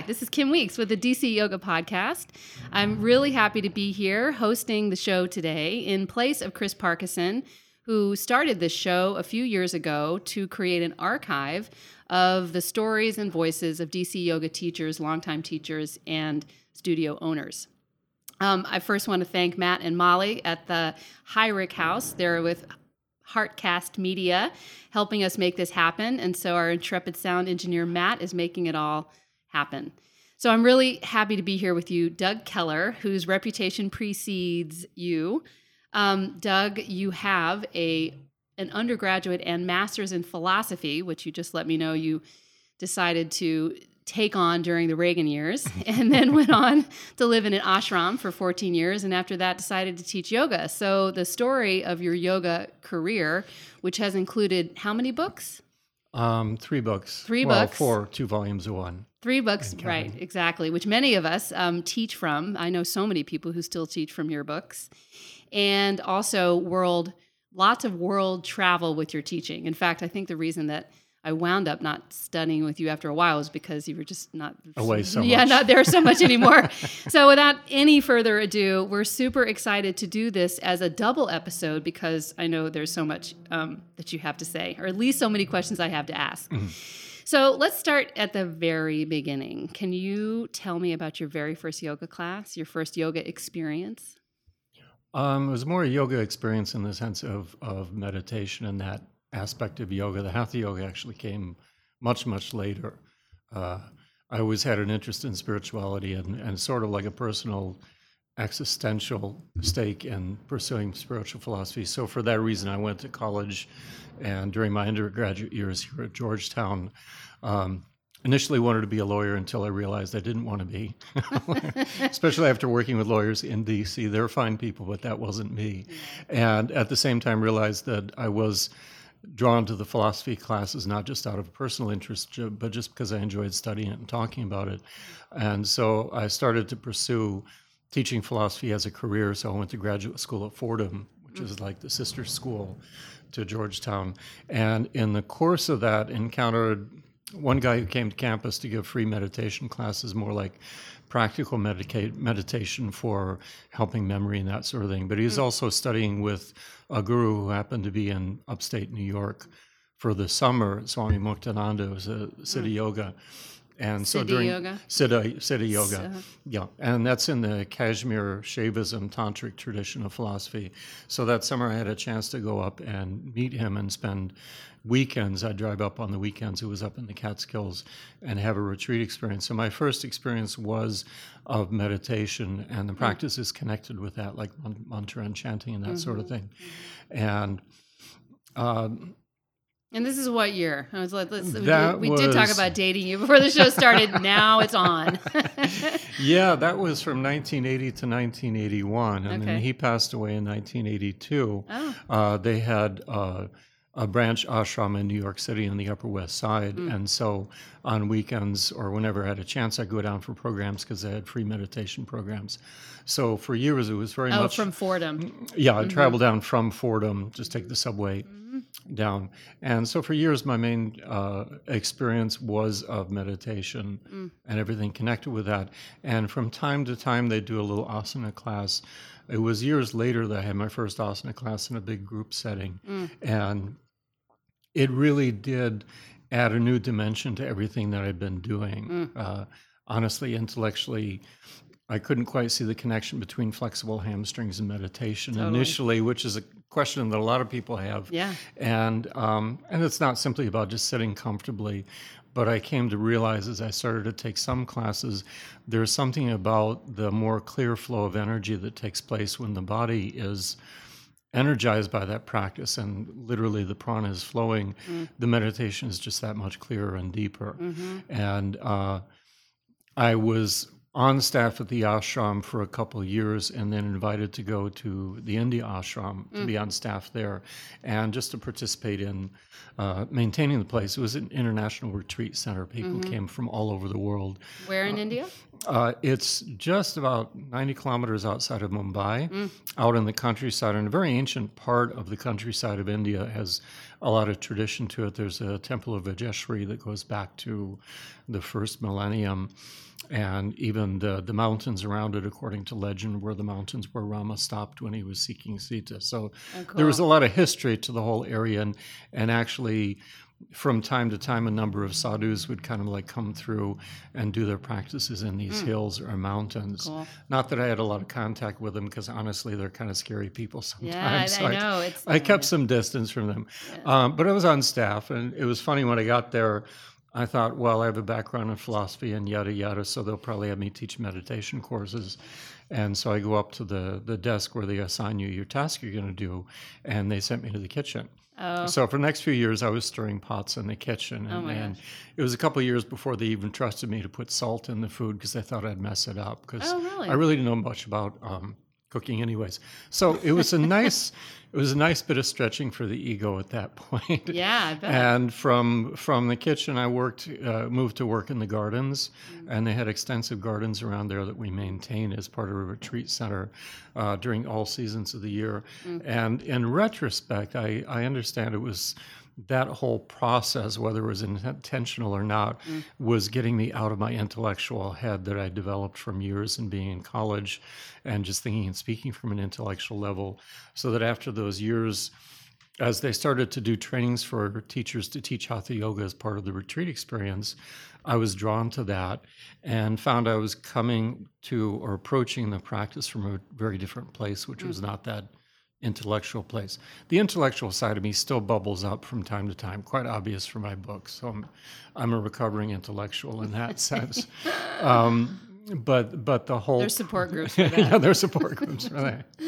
Hi, this is Kim Weeks with the DC Yoga Podcast. I'm really happy to be here hosting the show today in place of Chris Parkinson, who started this show a few years ago to create an archive of the stories and voices of DC yoga teachers, longtime teachers, and studio owners. Um, I first want to thank Matt and Molly at the Hyrick House. They're with Heartcast Media, helping us make this happen. And so our intrepid sound engineer, Matt, is making it all happen. So I'm really happy to be here with you, Doug Keller, whose reputation precedes you. Um, Doug, you have a an undergraduate and master's in philosophy, which you just let me know you decided to take on during the Reagan years, and then went on to live in an ashram for 14 years, and after that decided to teach yoga. So the story of your yoga career, which has included how many books? Um, three books. Three well, books. Four, two volumes of one. Three books, right? Exactly. Which many of us um, teach from. I know so many people who still teach from your books, and also world, lots of world travel with your teaching. In fact, I think the reason that I wound up not studying with you after a while was because you were just not away so yeah, much. not there so much anymore. so without any further ado, we're super excited to do this as a double episode because I know there's so much um, that you have to say, or at least so many questions I have to ask. Mm-hmm. So let's start at the very beginning. Can you tell me about your very first yoga class, your first yoga experience? Um, it was more a yoga experience in the sense of, of meditation and that aspect of yoga. The hatha yoga actually came much, much later. Uh, I always had an interest in spirituality and, and sort of like a personal existential stake in pursuing spiritual philosophy. So, for that reason, I went to college and during my undergraduate years here at Georgetown, um, initially wanted to be a lawyer until I realized I didn't want to be, especially after working with lawyers in DC. They're fine people, but that wasn't me. And at the same time, realized that I was drawn to the philosophy classes not just out of personal interest, but just because I enjoyed studying it and talking about it. And so I started to pursue teaching philosophy as a career. So I went to graduate school at Fordham, which is like the sister school to Georgetown. And in the course of that, encountered one guy who came to campus to give free meditation classes, more like practical medica- meditation for helping memory and that sort of thing. But he was Mm. also studying with a guru who happened to be in upstate New York for the summer. Swami Muktananda was a Siddha Yoga. And so Siddhi during Mm. yoga? Siddha, Siddha yoga, So- yeah, and that's in the Kashmir Shaivism tantric tradition of philosophy. So that summer, I had a chance to go up and meet him and spend weekends. I'd drive up on the weekends. It was up in the Catskills and have a retreat experience. So my first experience was of meditation, and the practice is connected with that, like mantra and chanting and that sort of thing. And um, And this is what year? I was like, let's, we, That did, we did talk about dating you before the show started. now it's on. Yeah, that was from 1980 to 1981, and Okay. then he passed away in 1982. Oh. Uh, they had uh, a branch ashram in New York City on the Upper West Side, Mm. and so on weekends or whenever I had a chance, I'd go down for programs because they had free meditation programs. So for years, it was very oh, much from Fordham. yeah, I'd travel down from Fordham, just take the subway down. And so for years, my main uh, experience was of meditation and everything connected with that. And from time to time, they do a little asana class. It was years later that I had my first asana class in a big group setting. And it really did add a new dimension to everything that I'd been doing. Uh, honestly, intellectually, I couldn't quite see the connection between flexible hamstrings and meditation Totally. initially, which is a question that a lot of people have. Yeah. And um, and it's not simply about just sitting comfortably, but I came to realize as I started to take some classes, there's something about the more clear flow of energy that takes place when the body is energized by that practice and literally the prana is flowing the meditation is just that much clearer and deeper and uh, i was on staff at the ashram for a couple of years and then invited to go to the India ashram to be on staff there and just to participate in uh, maintaining the place. It was an international retreat center. People came from all over the world. Where in India? Uh, it's just about 90 kilometers outside of Mumbai, out in the countryside, and a very ancient part of the countryside of India has a lot of tradition to it. There's a temple of Vajreshwari that goes back to the first millennium. And even the the mountains around it, according to legend, were the mountains where Rama stopped when he was seeking Sita. So Oh, there was a lot of history to the whole area, and and actually. From time to time, a number of sadhus would kind of like come through and do their practices in these hills or mountains. Cool. Not that I had a lot of contact with them, because honestly, they're kind of scary people sometimes. Yeah, I, I know. It's I kept some distance from them. Um, but I was on staff, and it was funny when I got there. I thought, well, I have a background in philosophy and yada yada, so they'll probably have me teach meditation courses. And so I go up to the the desk where they assign you your task you're going to do, and they sent me to the kitchen. Oh, So for the next few years, I was stirring pots in the kitchen, and, my and it was a couple of years before they even trusted me to put salt in the food because they thought I'd mess it up. Because Oh, really? I really didn't know much about um, cooking, anyways. So it was a nice, it was a nice bit of stretching for the ego at that point. yeah, I bet. And from from the kitchen, I worked, uh, moved to work in the gardens, Mm. and they had extensive gardens around there that we maintained as part of a retreat center uh, during all seasons of the year. Mm. And in retrospect, I, I understand it was that whole process, whether it was intentional or not, Mm. was getting me out of my intellectual head that I developed from years in being in college and just thinking and speaking from an intellectual level. So that after those years, as they started to do trainings for teachers to teach hatha yoga as part of the retreat experience, I was drawn to that and found I was coming to or approaching the practice from a very different place, which was not that intellectual place. The intellectual side of me still bubbles up from time to time, quite obvious from my books. So I'm, I'm a recovering intellectual in that sense. Um, but but the whole There's support groups for that. yeah, there's support groups for that.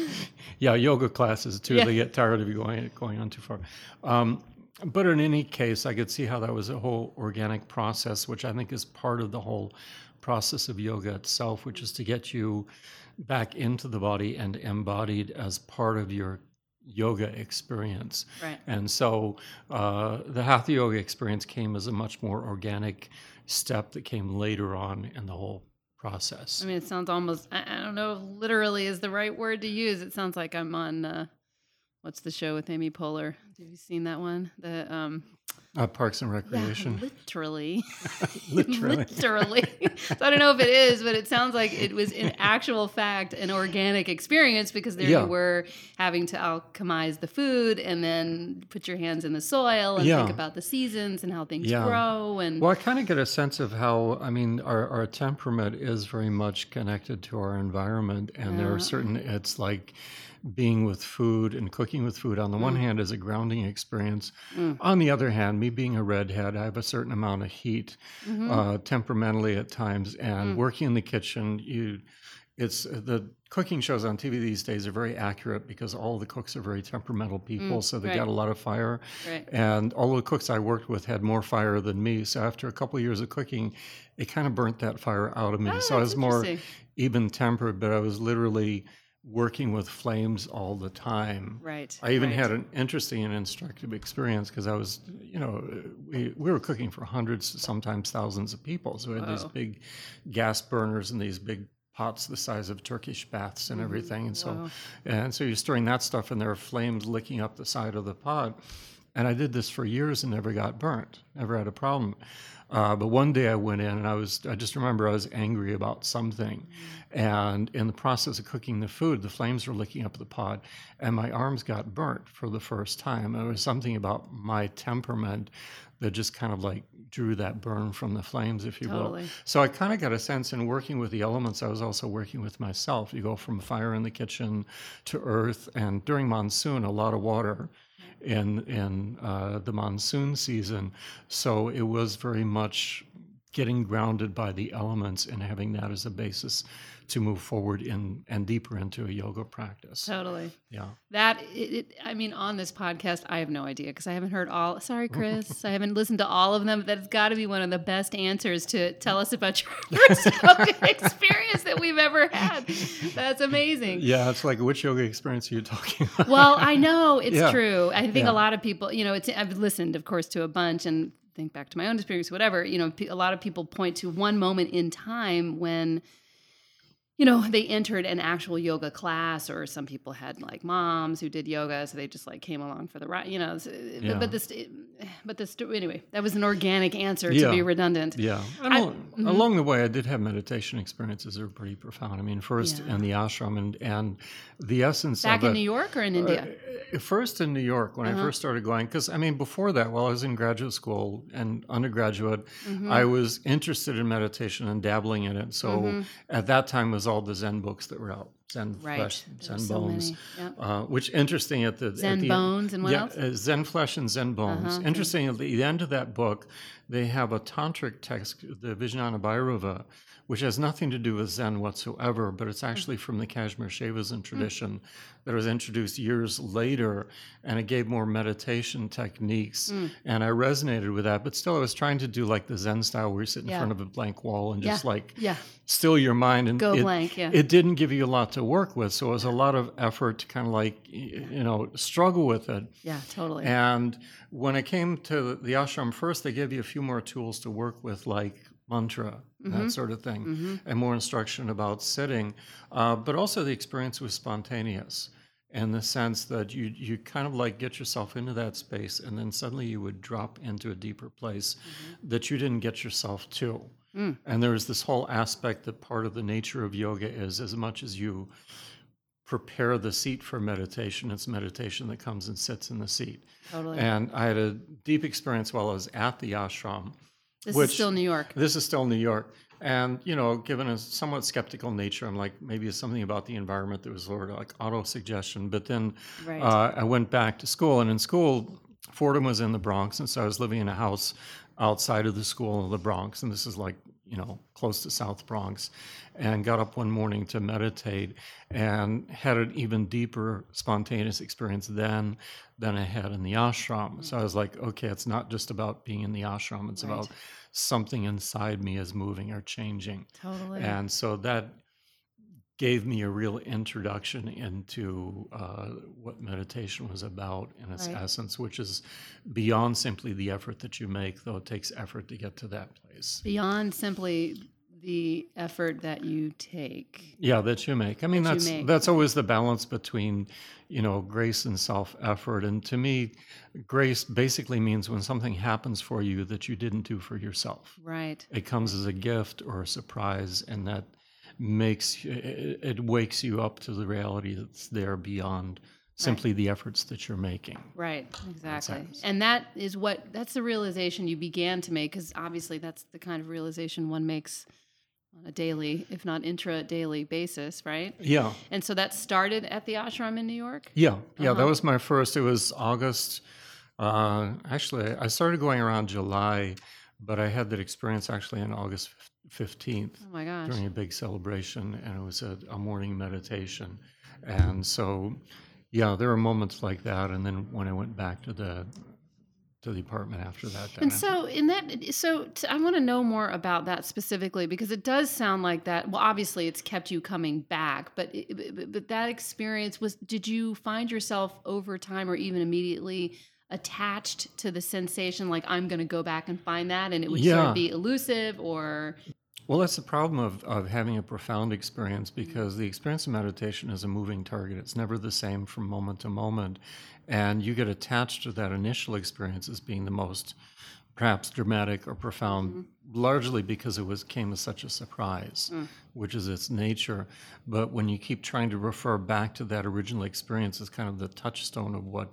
Yeah, yoga classes too. Yeah. They get tired of you going going on too far. Um, but in any case, I could see how that was a whole organic process, which I think is part of the whole process of yoga itself, which is to get you back into the body and embodied as part of your yoga experience. Right. And so uh, the Hatha Yoga experience came as a much more organic step that came later on in the whole process. I mean, it sounds almost, I, I don't know if literally is the right word to use. It sounds like I'm on, uh, what's the show with Amy Poehler? Have you seen that one? The, um, Uh, Parks and yeah, Recreation. literally. Literally. literally. so I don't know if it is, but it sounds like it was in actual fact an organic experience because there Yeah. you were having to alchemize the food and then put your hands in the soil and Yeah. think about the seasons and how things Yeah. grow and Well, I kind of get a sense of how, I mean, our, our temperament is very much connected to our environment. And there are certain, it's like being with food and cooking with food on the one hand is a grounding experience. Mm. On the other hand, me being a redhead, I have a certain amount of heat Mhm. uh, temperamentally at times. And Mm. working in the kitchen, you, it's the cooking shows on TV these days are very accurate because all the cooks are very temperamental people. Mm, so they right. got a lot of fire. right. And all the cooks I worked with had more fire than me. So after a couple of years of cooking, it kind of burnt that fire out of me. Oh, so I was more even tempered, but I was literally working with flames all the time. Right. I even right. had an interesting and instructive experience because I was, you know, we, we were cooking for hundreds, sometimes thousands of people. So we had these big gas burners and these big pots the size of Turkish baths and everything. And so Mm-hmm. And so you're stirring that stuff, and there are flames licking up the side of the pot. And I did this for years and never got burnt, never had a problem. Uh, but one day I went in and I was, I just remember I was angry about something. And in the process of cooking the food, the flames were licking up the pot and my arms got burnt for the first time. It was something about my temperament that just kind of like drew that burn from the flames, if you will. So I kind of got a sense in working with the elements, I was also working with myself. You go from fire in the kitchen to earth, and during monsoon, a lot of water in in uh, the monsoon season. So it was very much getting grounded by the elements and having that as a basis to move forward in and deeper into a yoga practice. Totally. Yeah. That it, it, I mean, on this podcast, I have no idea because I haven't heard all. Sorry, Chris, I haven't listened to all of them. But that's got to be one of the best answers to tell us about your first yoga experience that we've ever had. That's amazing. Yeah, it's like which yoga experience are you talking about? Well, I know it's Yeah. true. I think Yeah. a lot of people, you know, it's I've listened, of course, to a bunch and think back to my own experience, whatever. You know, a lot of people point to one moment in time when you know, they entered an actual yoga class, or some people had like moms who did yoga, so they just like came along for the ride. You know, so- Yeah. but, this, but this, anyway, that was an organic answer to be redundant. Yeah. I- mhm. along the way, I did have meditation experiences that were pretty profound. I mean, first Yeah. in the ashram and, and the essence Back of in it, New York or in India? Uh, first in New York when Uh-huh. I first started going, because I mean, before that, while I was in graduate school and undergraduate, Mhm. I was interested in meditation and dabbling in it. So Mhm. at that time was all the Zen books that were out, Zen right. Flesh, Zen so Bones. many. Uh, which interesting at the at Zen the- bones and what yeah, else? uh, Zen Flesh and Zen Bones. Uh-huh. Interesting, at the end of that book, they have a tantric text, the Vijnana Bhairava, which has nothing to do with Zen whatsoever, but it's actually from the Kashmir Shaivism tradition that was introduced years later, and it gave more meditation techniques. Hmm. And I resonated with that, but still, I was trying to do like the Zen style where you sit in Yeah. front of a blank wall and just Yeah. like Yeah. still your mind and Go it, blank, yeah. it didn't give you a lot to work with so it was a lot of effort to kind of like you know struggle with it Yeah, totally. and when it came to the ashram first they gave you a few more tools to work with like mantra Mm-hmm. that sort of thing and more instruction about sitting uh, but also the experience was spontaneous in the sense that you you kind of like get yourself into that space and then suddenly you would drop into a deeper place Mm-hmm. that you didn't get yourself to Mm. and there's this whole aspect that part of the nature of yoga is as much as you prepare the seat for meditation, it's meditation that comes and sits in the seat. totally. And I had a deep experience while I was at the ashram. this which- is still New York. This is still New York. And, you know, given a somewhat skeptical nature, I'm like, maybe it's something about the environment that was sort of like auto suggestion. But then Right. uh, I went back to school, and in school, Fordham was in the Bronx, and so I was living in a house outside of the school in the Bronx, and this is like you know close to South Bronx, and got up one morning to meditate, and had an even deeper spontaneous experience then than I had in the ashram. So I was like, okay, it's not just about being in the ashram; it's Right. about something inside me is moving or changing, totally. and so that gave me a real introduction into uh, what meditation was about in its Right. essence, which is beyond simply the effort that you make, though it takes effort to get to that place. Beyond simply the effort that you take. Yeah, that you make. I mean, That that's make. that's always the balance between, you know, grace and self-effort. And to me, grace basically means when something happens for you that you didn't do for yourself. Right. It comes as a gift or a surprise, and that makes it, it wakes you up to the reality that's there beyond simply the efforts that you're making. Right, exactly. And that is what that's the realization you began to make because obviously that's the kind of realization one makes on a daily, if not intra daily basis, right? Yeah, And so that started at the ashram in New York? yeah, yeah. That Uh-huh. was my first. It was August. Uh, actually, I started going around July, but I had that experience actually on August fifteenth. Oh my gosh. during a big celebration, and it was a, a morning meditation. And so, yeah, there were moments like that. And then when I went back to the to the apartment after that, And so, in that, so t- I want to know more about that specifically because it does sound like that. Well, obviously, it's kept you coming back, but but, but that experience was. Did you find yourself over time, or even immediately, attached to the sensation, like I'm going to go back and find that, and it would sort of be elusive, or well, that's the problem of of having a profound experience because the experience of meditation is a moving target. It's never the same from moment to moment, and you get attached to that initial experience as being the most perhaps dramatic or profound mm-hmm. largely because it was came as such a surprise mm. which is its nature. But when you keep trying to refer back to that original experience as kind of the touchstone of what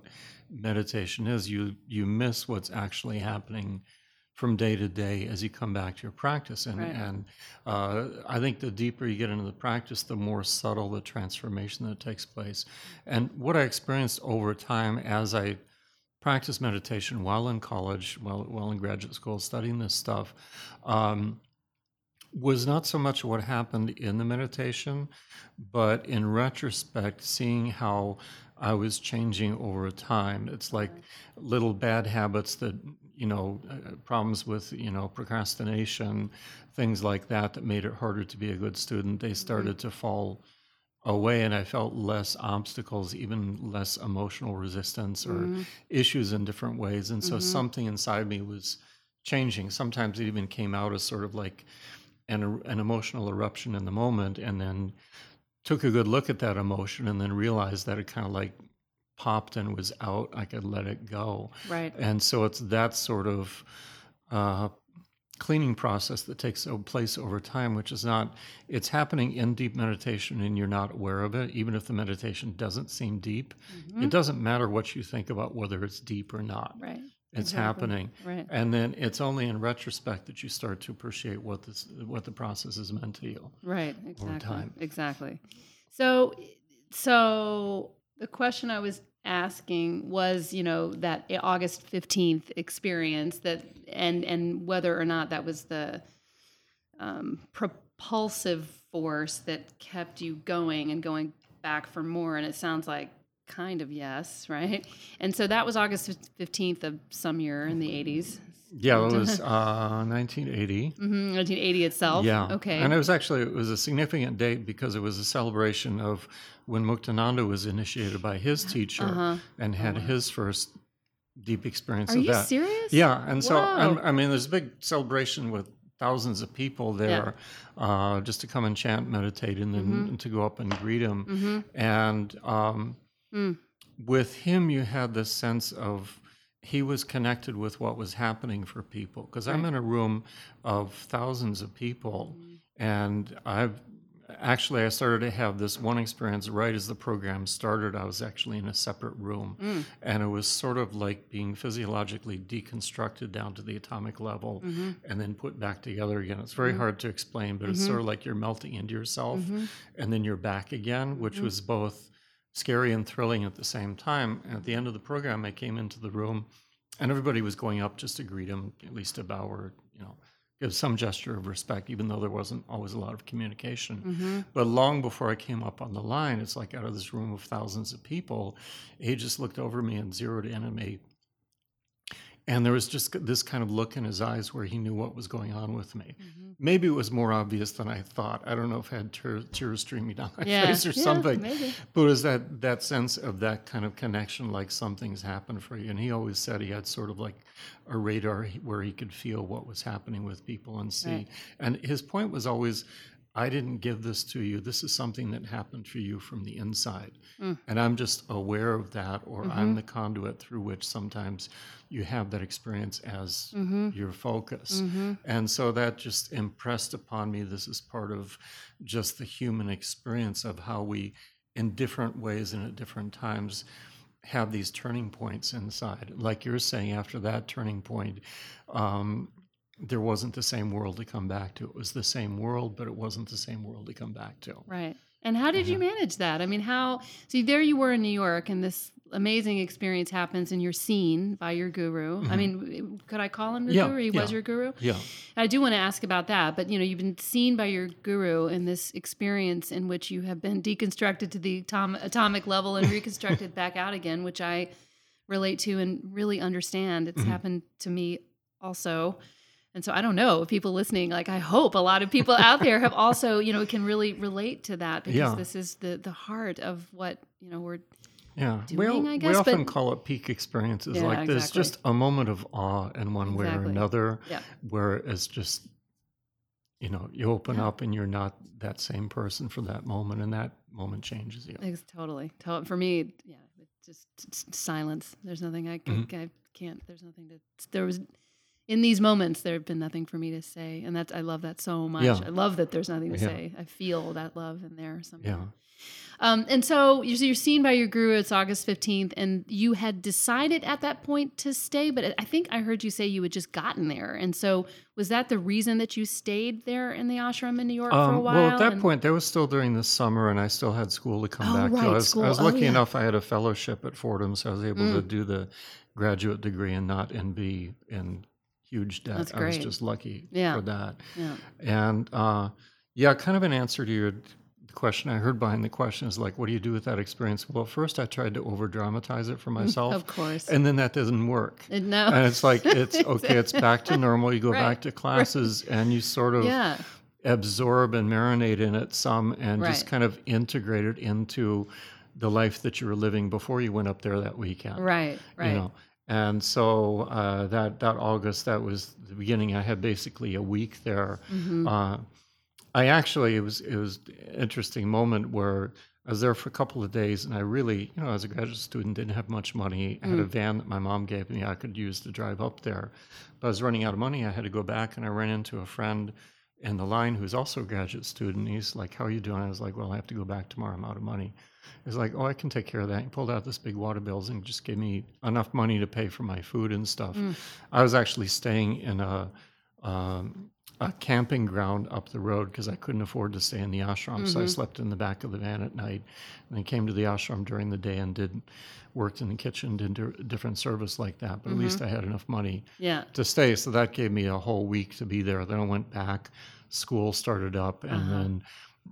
meditation is you you miss what's actually happening from day to day as you come back to your practice and Right. and uh, I think the deeper you get into the practice the more subtle the transformation that takes place and what I experienced over time as I practiced meditation while in college, while, while in graduate school, studying this stuff, um, was not so much what happened in the meditation, but in retrospect, seeing how I was changing over time. It's like little bad habits that, you know, uh, problems with, you know, procrastination, things like that, that made it harder to be a good student. They started to fall away and I felt less obstacles, even less emotional resistance or Mm-hmm. issues in different ways. And so something inside me was changing. Sometimes it even came out as sort of like an, an emotional eruption in the moment and then took a good look at that emotion and then realized that it kind of like popped and was out i could let it go Right. and so it's that sort of uh, cleaning process that takes place over time, which is not, it's happening in deep meditation and you're not aware of it, even if the meditation doesn't seem deep. Mhm. It doesn't matter what you think about whether it's deep or not. Right. It's Exactly. happening. Right. And then it's only in retrospect that you start to appreciate what this what the process is meant to you. Right. Exactly. time. Exactly. So, so the question I was asking was, you know, that August fifteenth experience that, and and whether or not that was the um, propulsive force that kept you going and going back for more. And it sounds like kind of yes, right? And so that was August fifteenth of some year in the eighties. Yeah, it was uh, 1980. Mm-hmm, 1980 itself. Yeah. Okay. And it was actually it was a significant date because it was a celebration of when Muktananda was initiated by his teacher Uh-huh. and had his first deep experience Are of you that. serious? Yeah, and so I'm, I mean, there's a big celebration with thousands of people there, uh, just to come and chant, meditate, and then Mm-hmm. to go up and greet him. Mm-hmm. And um, Mm. with him, you had this sense of he was connected with what was happening for people. Because I'm in a room of thousands of people, Mm-hmm. and I've actually I started to have this one experience right as the program started. I was actually in a separate room, Mm. and it was sort of like being physiologically deconstructed down to the atomic level Mm-hmm. and then put back together again. It's very hard to explain, but it's sort of like you're melting into yourself Mm-hmm. and then you're back again, which was both scary and thrilling at the same time. And at the end of the program, I came into the room and everybody was going up just to greet him, at least a bow or, you know, give some gesture of respect, even though there wasn't always a lot of communication. Mm-hmm. But long before I came up on the line, it's like out of this room of thousands of people, he just looked over me and zeroed in on me. And there was just this kind of look in his eyes where he knew what was going on with me. Mm-hmm. Maybe it was more obvious than I thought. I don't know if I had tear, tears streaming down my Yeah. face or Yeah, something. maybe. But it was that that sense of that kind of connection, like something's happened for you. And he always said he had sort of like a radar where he could feel what was happening with people and see. Right. And his point was always, I didn't give this to you. This is something that happened for you from the inside. Mm. And I'm just aware of that, or Mm-hmm. I'm the conduit through which sometimes you have that experience as Mm-hmm. your focus. And so that just impressed upon me this is part of just the human experience of how we, in different ways and at different times, have these turning points inside. Like you're saying, after that turning point, um, there wasn't the same world to come back to. It was the same world, but it wasn't the same world to come back to. Right. And how did you Uh-huh. manage that? I mean, how? See, there you were in New York, and this amazing experience happens, and you're seen by your guru. I mean, could I call him your Mm-hmm. Yeah, guru? He was your guru. Yeah. I do want to ask about that, but you know, you've been seen by your guru in this experience in which you have been deconstructed to the atom- atomic level and reconstructed back out again, which I relate to and really understand. It's Mm-hmm. happened to me also. And so I don't know if people listening, like I hope a lot of people out there have also, you know, can really relate to that because Yeah. this is the the heart of what, you know, we're Yeah, we, doing, al- I we often but- call it peak experiences. Yeah, like there's exactly. just a moment of awe in one way or another, Yeah. where it's just, you know, you open Yeah. up and you're not that same person for that moment, and that moment changes you. Ex- totally. To- For me, yeah, it's just silence. There's nothing I, can, Mm-hmm. I can't. There's nothing to. There was in these moments there have been nothing for me to say, and that's I love that so much. Yeah. I love that there's nothing to Yeah. say. I feel that love in there somehow. Yeah. Um, and so you're, so you're seen by your guru. It's August 15th, and you had decided at that point to stay. But I think I heard you say you had just gotten there, and so was that the reason that you stayed there in the ashram in New York for a Um, while? well, at that And- point, that was still during the summer, and I still had school to come Oh, back right, to. I was. I was Oh, lucky yeah. enough; I had a fellowship at Fordham, so I was able to Mm. do the graduate degree and not and be in huge debt. That's I was just lucky Yeah. for that. yeah. And uh, yeah, kind of an answer to your question I heard behind the question is like, what do you do with that experience? Well, first I tried to over dramatize it for myself, Mm, Of course. and then that doesn't work. No. And it's like it's okay, it's back to normal. You go Right, back to classes, and you sort of yeah. absorb and marinate in it some, and just kind of integrate it into the life that you were living before you went up there that weekend. Right. Right. You know, And so uh, that that August, that was the beginning. I had basically a week there. Mm-hmm. Uh, I actually it was it was an interesting moment where I was there for a couple of days, and I really, you know, as a graduate student, didn't have much money. I had a van that my mom gave me I could use to drive up there, but I was running out of money. I had to go back, and I ran into a friend in the line who's also a graduate student. He's like, "How are you doing?" I was like, "Well, I have to go back tomorrow. I'm out of money." He's like, "Oh, I can take care of that." He pulled out this big water bills and just gave me enough money to pay for my food and stuff. I was actually staying in a um, a camping ground up the road because I couldn't afford to stay in the ashram. So I slept in the back of the van at night, and then came to the ashram during the day and did worked in the kitchen, did di- different service like that. But at least I had enough money Yeah. to stay. So that gave me a whole week to be there. Then I went back. School started up, and Uh-huh. then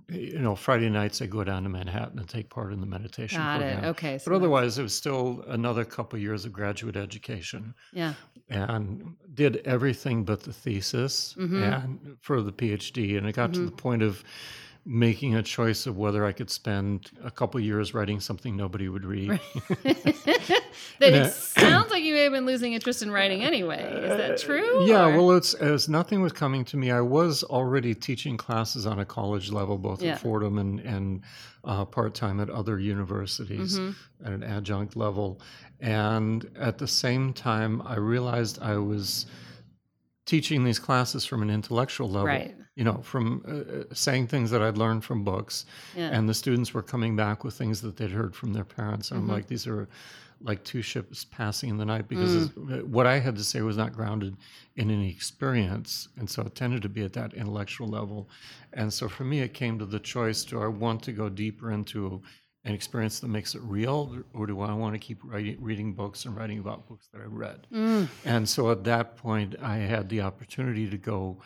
you know Friday nights I go down to Manhattan and take part in the meditation Got program. it. Okay. So But otherwise, it was still another couple years of graduate education yeah. and did everything but the thesis Mm-hmm. and for the PhD. And it got to the point of making a choice of whether I could spend a couple years writing something nobody would read. that it sounds like you may have been losing interest in writing anyway. Is that true? Uh, Yeah, or- well, it's as nothing was coming to me. I was already teaching classes on a college level, both Yeah. at Fordham and and uh, part time at other universities Mm-hmm. at an adjunct level. And at the same time, I realized I was teaching these classes from an intellectual level. Right. You know, from uh, uh, saying things that I'd learned from books, Yeah. and the students were coming back with things that they'd heard from their parents. And Mm-hmm. I'm like, these are like two ships passing in the night because Mm. what I had to say was not grounded in any experience. And so it tended to be at that intellectual level. And so for me, it came to the choice do I want to go deeper into an experience that makes it real, or do I want to keep writing, reading books and writing about books that I read? Mm. And so at that point, I had the opportunity to go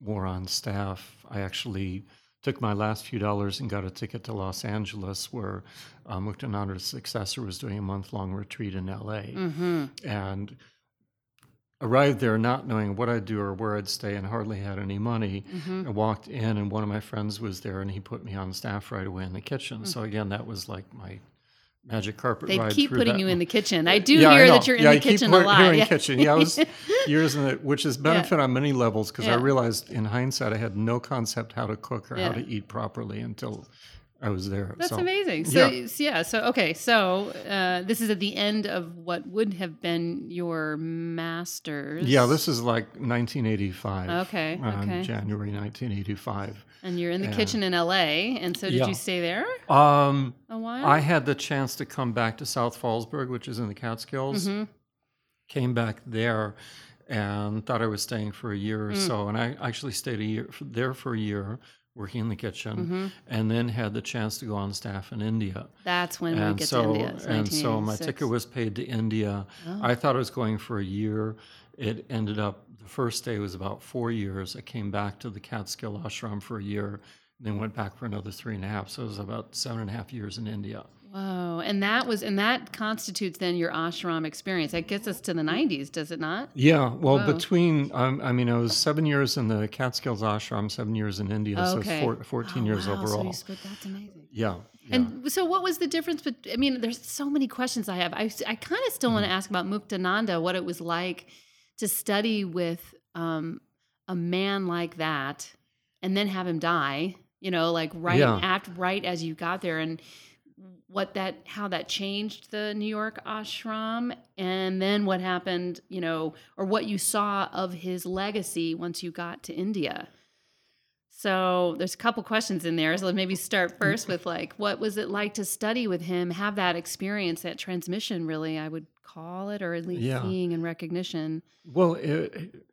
more on staff. I actually took my last few dollars and got a ticket to Los Angeles, where uh, Muktananda's successor was doing a month long retreat in LA. Mm-hmm. And arrived there not knowing what I'd do or where I'd stay and hardly had any money. Mm-hmm. I walked in and one of my friends was there and he put me on staff right away in the kitchen. So again, that was like my magic carpet They ride Mm. keep putting that you in the kitchen. I do yeah, hear know. that you're in yeah, the I keep kitchen a hear- lot. Hearing Yeah. kitchen. Yeah, I was years in it, which is benefit on many levels because Yeah. I realized in hindsight I had no concept how to cook or Yeah. how to eat properly until I was there. That's so, amazing. So yeah. yeah. so okay, so uh, this is at the end of what would have been your master's. Yeah, this is like 1985. Okay, um, okay. January 1985. and you're in the yeah. kitchen in L.A. And so did Yeah. you stay there Um, a while? I had the chance to come back to South Fallsburg, which is in the Catskills. Mhm. Came back there and thought I was staying for a year or Mm. so. And I actually stayed a year there for a year working in the kitchen Mhm. and then had the chance to go on staff in India. That's when we and get so to India. And so my ticket was paid to India. Oh. I thought I was going for a year. It ended up the first day was about four years. I came back to the Catskill ashram for a year, and then went back for another three and a half. So it was about seven and a half years in India. Whoa, and that was and that constitutes then your ashram experience. That gets us to the 90s, does it not? Yeah, well, Wow. between um, I mean, I was seven years in the Catskills ashram, seven years in India, so Okay. four, 14 Oh, years wow, So overall. you split, that's amazing. yeah, yeah. And so, what was the difference? But I mean, there's so many questions I have. I, I kind of still want Mm-hmm. to ask about Muktananda, what it was like to study with um, a man like that, and then have him die. You know, like right Yeah. act right as you got there, and what that how that changed the New York ashram, and then what happened. You know, or what you saw of his legacy once you got to India. So there's a couple questions in there. So maybe start first with like, what was it like to study with him, have that experience, that transmission, really, I would call it, or at least Yeah. seeing and recognition. Well, it,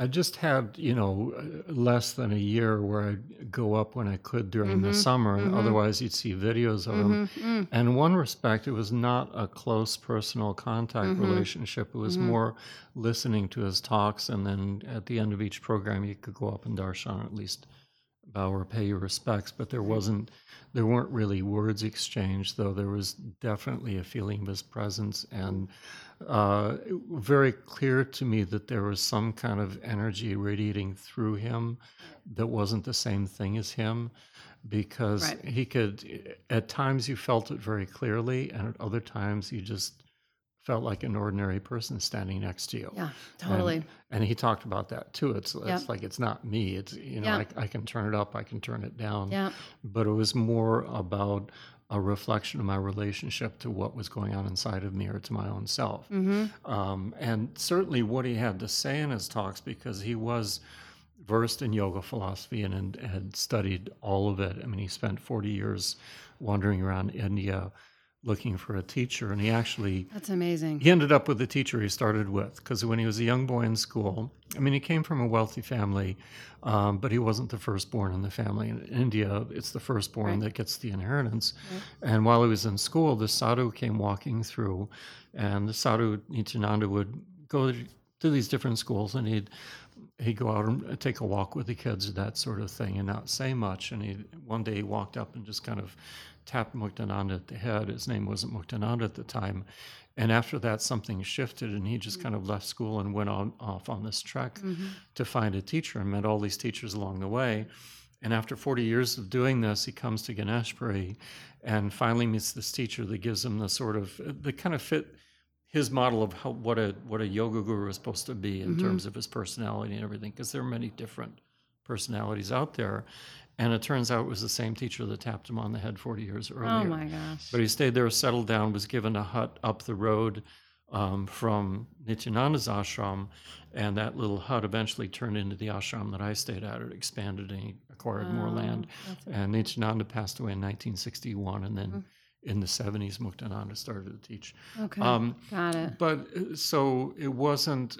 I just had, you know, less than a year where I'd go up when I could during the Mhm, summer, and mhm. otherwise you'd see videos of him. Mhm, mm, And in one respect, it was not a close personal contact Mhm. relationship. It was Mhm. more listening to his talks, and then at the end of each program, you could go up and darshan, at least bow or pay your respects. But there wasn't, there weren't really words exchanged, though there was definitely a feeling of his presence, and uh, very clear to me that there was some kind of energy radiating through him that wasn't the same thing as him because Right. he could at times you felt it very clearly and at other times you just felt like an ordinary person standing next to you. Yeah, totally. And, and he talked about that too. It's it's like it's not me. It's you know Yeah. I, I can turn it up, I can turn it down. yeah. But it was more about a reflection of my relationship to what was going on inside of me or to my own self. Mm-hmm. Um, and certainly what he had to say in his talks, because he was versed in yoga philosophy and, and had studied all of it. I mean, he spent 40 years wandering around India looking for a teacher. And he actually That's amazing. he ended up with the teacher he started with because when he was a young boy in school, I mean, he came from a wealthy family, um, but he wasn't the firstborn in the family. In India, it's the firstborn Right. that gets the inheritance. And while he was in school, the sadhu came walking through, and the sadhu Nityananda would go to these different schools, and he'd he'd go out and take a walk with the kids, that sort of thing, and not say much. And he one day he walked up and just kind of tapped Muktananda at the head. His name wasn't Muktananda at the time. And after that, something shifted, and he just kind of left school and went on off on this trek Mm-hmm. to find a teacher and met all these teachers along the way. And after 40 years of doing this, he comes to Ganeshpuri and finally meets this teacher that gives him the sort of, that kind of fit his model of how, what a what a yoga guru is supposed to be in terms of his personality and everything, because there are many different personalities out there. And it turns out it was the same teacher that tapped him on the head 40 years earlier. Oh my gosh. But he stayed there, settled down, was given a hut up the road um, from Nityananda's ashram, and that little hut eventually turned into the ashram that I stayed at. It expanded and he acquired more Oh, land. that's And Nityananda passed away in 1961, and then Mm-hmm. in the 70s, Muktananda started to teach. Okay. Um, Got it. but uh, so it wasn't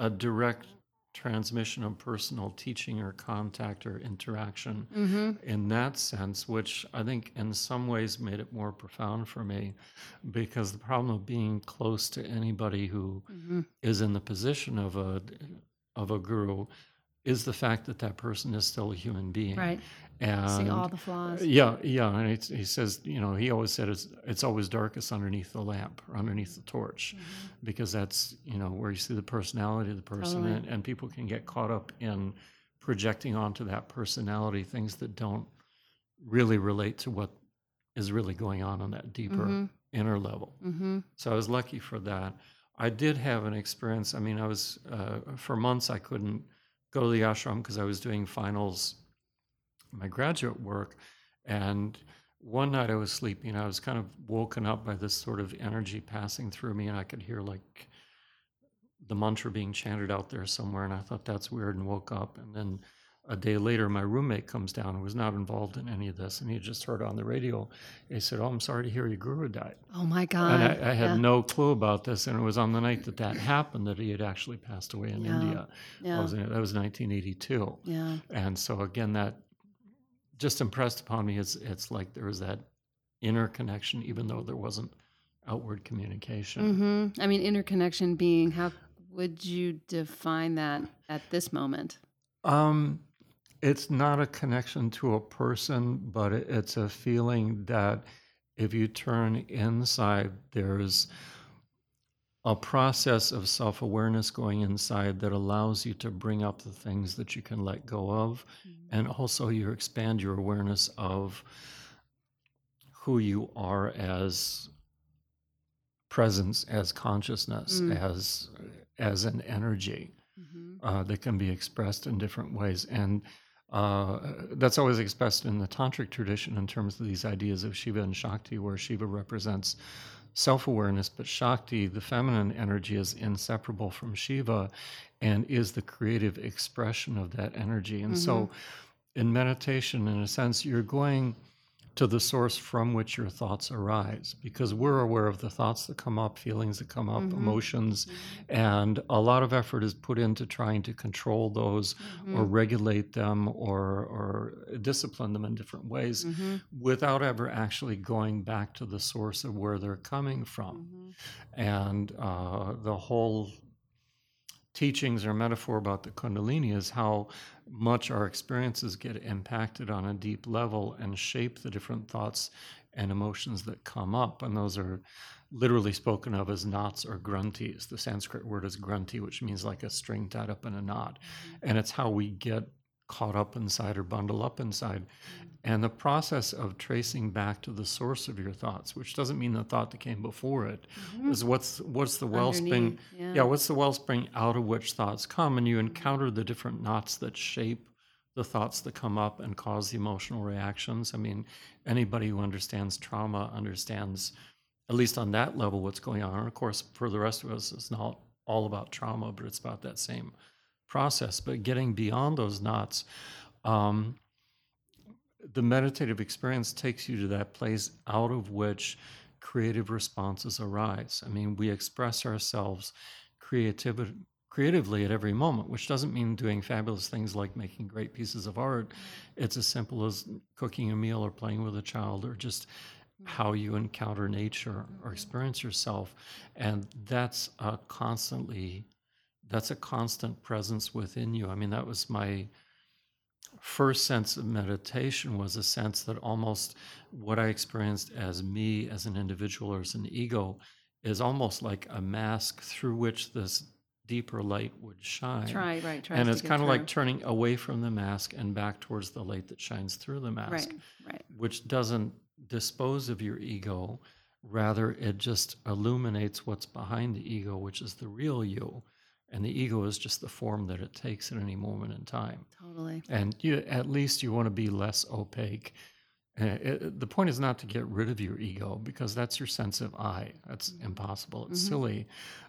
a direct transmission of personal teaching or contact or interaction Mm-hmm. in that sense, which I think in some ways made it more profound for me because the problem of being close to anybody who Mm-hmm. is in the position of a of a guru is the fact that that person is still a human being. Right. And See all the flaws. yeah, yeah, and it's, he says, you know, he always said it's it's always darkest underneath the lamp or underneath the torch, Mm-hmm. because that's you know where you see the personality of the person, Totally. and, and people can get caught up in projecting onto that personality things that don't really relate to what is really going on on that deeper Mhm. inner level. Mm-hmm. So I was lucky for that. I did have an experience. I mean, I was uh, for months I couldn't go to the ashram because I was doing finals, my graduate work, and one night I was sleeping. I was kind of woken up by this sort of energy passing through me, and I could hear like the mantra being chanted out there somewhere, and I thought that's weird, and woke up. And then a day later, my roommate comes down and was not involved in any of this, and he just heard on the radio. He said, "Oh, I'm sorry to hear your guru died." Oh my God. And I, I had yeah. no clue about this, and it was on the night that that happened that he had actually passed away in Yeah. India. Yeah. That was, that was 1982, yeah. and so again, that just impressed upon me. It's it's like there was that inner connection, even though there wasn't outward communication. Mm-hmm. I mean, interconnection being, how would you define that at this moment? Um, it's not a connection to a person, but it's a feeling that if you turn inside, there's a process of self awareness going inside that allows you to bring up the things that you can let go of. And also, you expand your awareness of who you are as presence, as consciousness, Mm. as as an energy Mm-hmm. uh, that can be expressed in different ways. And uh, that's always expressed in the tantric tradition in terms of these ideas of Shiva and Shakti, where Shiva represents self awareness, but Shakti, the feminine energy, is inseparable from Shiva and is the creative expression of that energy. And so, in meditation, in a sense, you're going to the source from which your thoughts arise because we're aware of the thoughts that come up, feelings that come up, emotions, and a lot of effort is put into trying to control those or regulate them or, or discipline them in different ways Mm-hmm. without ever actually going back to the source of where they're coming from. Mm-hmm. And uh, the whole teachings or metaphor about the Kundalini is how much our experiences get impacted on a deep level and shape the different thoughts and emotions that come up. And those are literally spoken of as knots or granthis. The Sanskrit word is granthi, which means like a string tied up in a knot. Mm-hmm. And it's how we get caught up inside or bundle up inside. And the process of tracing back to the source of your thoughts, which doesn't mean the thought that came before it, is what's what's the wellspring? Mm-hmm. Yeah. yeah, what's the wellspring out of which thoughts come, and you encounter the different knots that shape the thoughts that come up and cause the emotional reactions. I mean, anybody who understands trauma understands, at least on that level, what's going on. And of course, for the rest of us, it's not all about trauma, but it's about that same process. But getting beyond those knots, um, the meditative experience takes you to that place out of which creative responses arise. I mean, we express ourselves creatively at every moment, which doesn't mean doing fabulous things like making great pieces of art. It's as simple as cooking a meal or playing with a child or just how you encounter nature or experience yourself. And that's a constantly that's a constant presence within you. I mean, that was my first sense of meditation was a sense that almost what I experienced as me as an individual or as an ego is almost like a mask through which this deeper light would shine. Try right. Tries and it's kind of like turning away from the mask and back towards the light that shines through the mask, right, right. which doesn't dispose of your ego. Rather, it just illuminates what's behind the ego, which is the real you. And the ego is just the form that it takes at any moment in time. Totally. And you, at least you want to be less opaque. Uh, it, the point is not to get rid of your ego because that's your sense of I. That's impossible. It's Mhm. silly.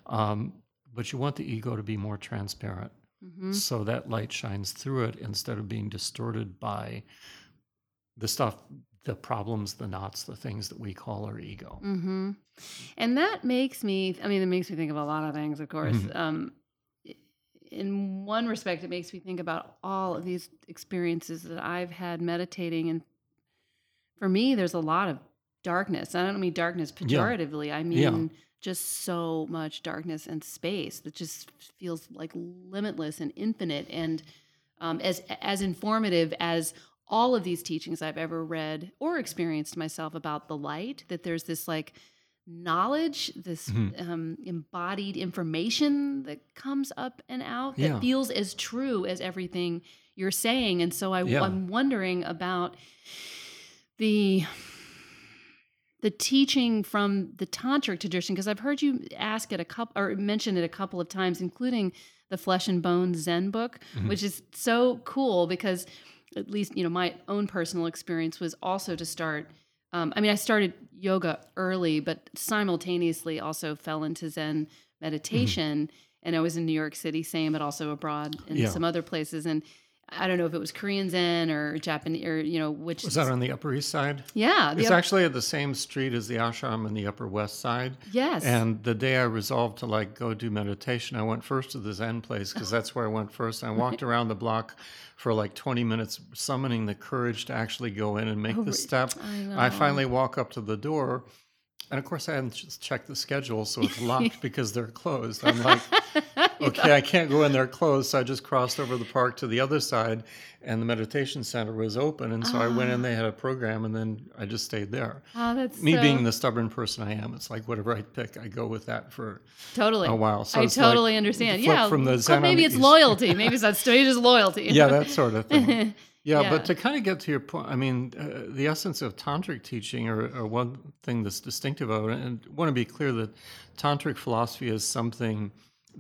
Um, but you want the ego to be more transparent hmm so that light shines through it instead of being distorted by the stuff, the problems, the knots, the things that we call our ego. hmm And that makes me, I mean, it makes me think of a lot of things, of course. Mhm. Um, in one respect, it makes me think about all of these experiences that I've had meditating. And for me, there's a lot of darkness. I don't mean darkness pejoratively, I mean, Yeah. just so much darkness and space that just feels like limitless and infinite and um, as as informative as all of these teachings I've ever read or experienced myself about the light. That there's this like knowledge, this Mhm. um, embodied information that comes up and out that Yeah. feels as true as everything you're saying. And so I, Yeah. I'm wondering about the the teaching from the tantric tradition because I've heard you ask it a couple or mention it a couple of times, including the Flesh and Bones Zen book, Mhm. which is so cool because at least you know my own personal experience was also to start. Um, I mean, I started yoga early, but simultaneously also fell into Zen meditation. And I was in New York City, same, but also abroad in Yeah. some other places. And I don't know if it was Korean Zen or Japanese or you know which. Was that on the Upper East Side? yeah, It's oth- actually at the same street as the ashram in the Upper West Side. yes. And the day I resolved to like go do meditation, I went first to the Zen place because that's where I went first. I walked around the block for like 20 minutes, summoning the courage to actually go in and make Oh, the step. I I finally walk up to the door. And of course, I hadn't just checked the schedule, so it's locked because they're closed. I'm like, okay, I can't go in there closed. So I just crossed over the park to the other side, and the meditation center was open. And so I went in, ah. they had a program, and then I just stayed there. Oh, that's Me so- being the stubborn person I am, it's like whatever I pick, I go with that for totally a while. So I it's like totally understand. Yeah, from the well, Zen maybe it's east- loyalty. Maybe it's that straight as loyalty. yeah, that sort of thing. Yeah, Yeah. but to kind of get to your point, I mean, uh, the essence of tantric teaching, or, or one thing that's distinctive of it, and I want to be clear that tantric philosophy is something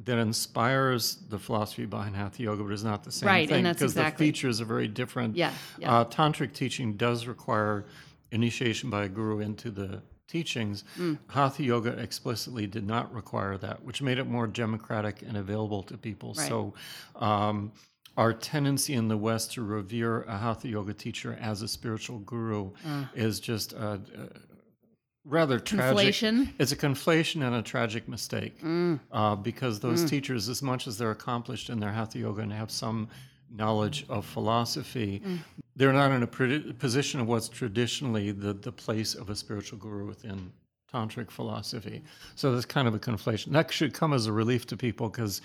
that inspires the philosophy behind Hatha Yoga, but is not the same Right, thing because exactly- the features are very different. yeah, yeah. Uh, tantric teaching does require initiation by a guru into the teachings. Mm. Hatha yoga explicitly did not require that, which made it more democratic and available to people. Right. So, um, our tendency in the West to revere a Hatha yoga teacher as a spiritual guru Uh, is just a, uh, rather tragic. conflation. It's a conflation and a tragic mistake Mm, uh, because those teachers, as much as they're accomplished in their hatha yoga and have some knowledge of philosophy, Mm. they're not in a position of what's traditionally the, the place of a spiritual guru within tantric philosophy. So there's kind of a conflation. That should come as a relief to people because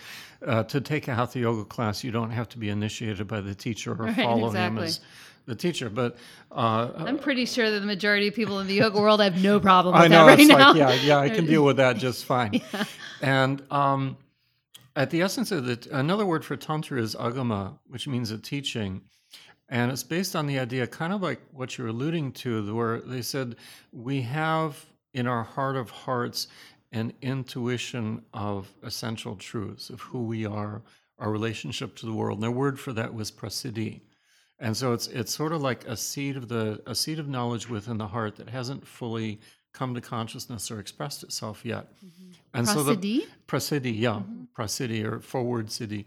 uh, to take a hatha yoga class, you don't have to be initiated by the teacher or Right, follow him as the teacher. But uh, I'm pretty sure that the majority of people in the yoga world have no problem with I know that right it's now. like yeah, yeah, I can deal with that just fine. And um, At the essence of it, another word for tantra is agama, which means a teaching. And it's based on the idea, kind of like what you're alluding to, where they said we have in our heart of hearts an intuition of essential truths, of who we are, our relationship to the world. And their word for that was prasiddhi. And so it's it's sort of like a seed of the a seed of knowledge within the heart that hasn't fully come to consciousness or expressed itself yet. Mm-hmm. And so the prasiddhi, yeah, prasiddhi or forward siddhi.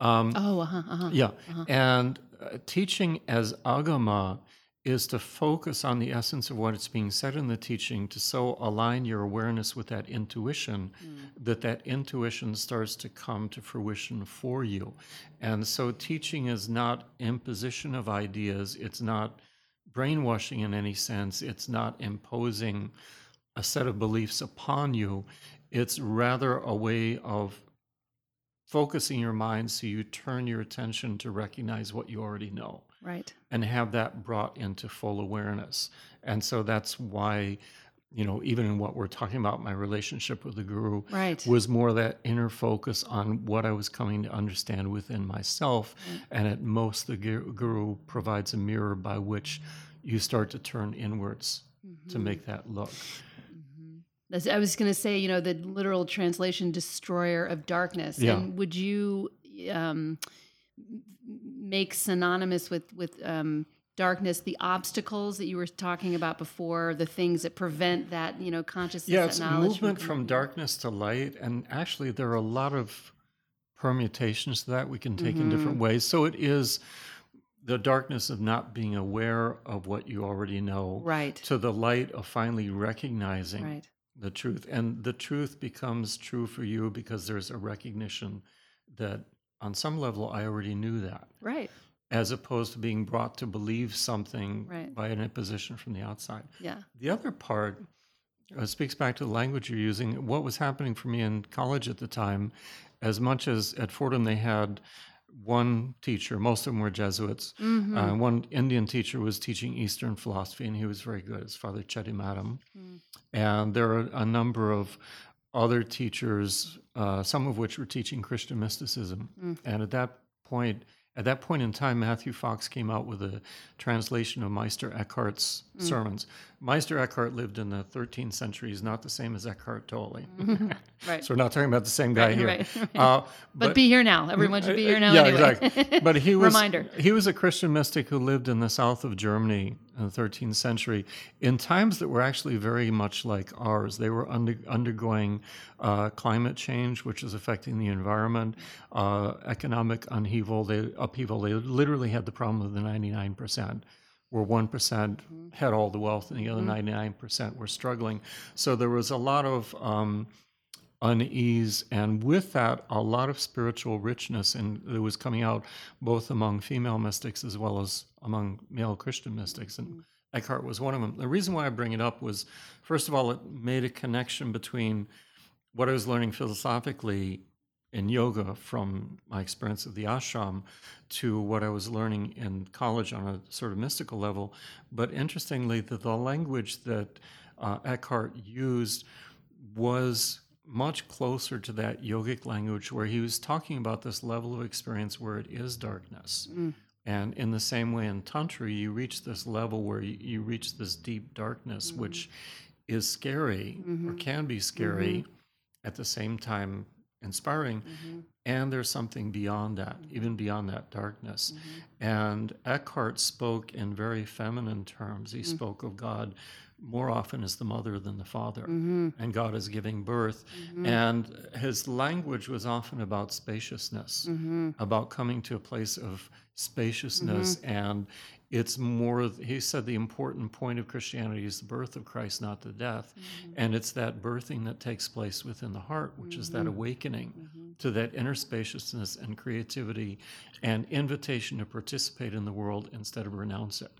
Um, Oh, uh-huh, uh-huh. yeah, and uh, teaching as agama is to focus on the essence of what is being said in the teaching to so align your awareness with that intuition mm. that that intuition starts to come to fruition for you. And so teaching is not imposition of ideas, it's not brainwashing in any sense, it's not imposing a set of beliefs upon you. It's rather a way of focusing your mind so you turn your attention to recognize what you already know Right. and have that brought into full awareness. And so that's why, you know, even in what we're talking about, my relationship with the guru Right. was more that inner focus on what I was coming to understand within myself. And at most, the guru provides a mirror by which you start to turn inwards to Mm-hmm. make that look. As I was going to say, you know, the literal translation, destroyer of darkness. Yeah. And would you um, make synonymous with with um, darkness the obstacles that you were talking about before, the things that prevent that, you know, consciousness, Yeah, that it's knowledge movement coming- from darkness to light. And actually, there are a lot of permutations to that we can take in different Mm-hmm. ways. So it is the darkness of not being aware of what you already know Right. to the light of finally recognizing Right. the truth. And the truth becomes true for you because there's a recognition that on some level I already knew that, Right. as opposed to being brought to believe something Right. by an imposition from the outside. Yeah. The other part uh, speaks back to the language you're using. What was happening for me in college at the time, as much as at Fordham they had one teacher, most of them were Jesuits. Mm-hmm. Uh, one Indian teacher was teaching Eastern philosophy, and he was very good. His father, Chethimattam. And there are a number of other teachers, uh, some of which were teaching Christian mysticism. And at that point, at that point in time, Matthew Fox came out with a translation of Meister Eckhart's sermons. Meister Eckhart lived in the 13th century. He's not the same as Eckhart Tolle. Right. so we're not talking about the same guy Right, here. right, right. Uh, But, be here now. Everyone should be here now yeah, anyway. exactly. But he was Reminder. he was a Christian mystic who lived in the south of Germany in the 13th century in times that were actually very much like ours. They were under, undergoing uh, climate change, which is affecting the environment, uh, economic upheaval. They upheaval. They literally had the problem of the 99 percent. Where one mm-hmm. had all the wealth and the other mm-hmm. 99 percent were struggling, so there was a lot of um, unease, and with that, a lot of spiritual richness, and it was coming out both among female mystics as well as among male Christian mystics, and mm-hmm. Eckhart was one of them. The reason why I bring it up was, first of all, it made a connection between what I was learning philosophically in yoga from my experience of the ashram to what I was learning in college on a sort of mystical level. But interestingly, the, the language that uh, Eckhart used was much closer to that yogic language where he was talking about this level of experience where it is darkness. Mm. And in the same way in Tantra, you reach this level where you, you reach this deep darkness, mm-hmm. which is scary or mm-hmm. can be scary mm-hmm. at the same time inspiring. Mm-hmm. And there's something beyond that, mm-hmm. even beyond that darkness. Mm-hmm. And Eckhart spoke in very feminine terms. He mm. spoke of God more often as the mother than the father, and God is giving birth. And his language was often about spaciousness, about coming to a place of spaciousness. And it's more, he said, the important point of Christianity is the birth of Christ, not the death. Mm-hmm. And it's that birthing that takes place within the heart, which is that mm-hmm. awakening mm-hmm. to that inner spaciousness and creativity and invitation to participate in the world instead of renounce it.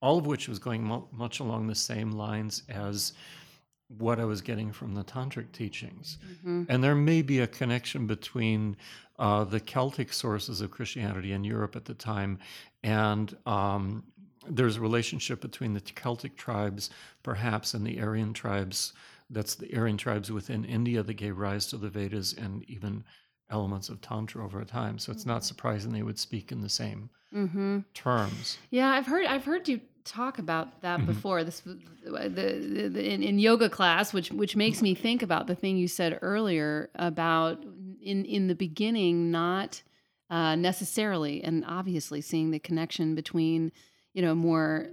All of which was going mu- much along the same lines as what I was getting from the tantric teachings. And there may be a connection between uh, the Celtic sources of Christianity in Europe at the time and um, there's a relationship between the Celtic tribes, perhaps, and the Aryan tribes. That's the Aryan tribes within India that gave rise to the Vedas and even elements of tantra over time. So it's not surprising they would speak in the same Mm-hmm. terms. Yeah, I've heard I've heard you talk about that Mhm. before. This the, the, the in, in yoga class, which which makes me think about the thing you said earlier about in in the beginning not uh, necessarily and obviously seeing the connection between you know more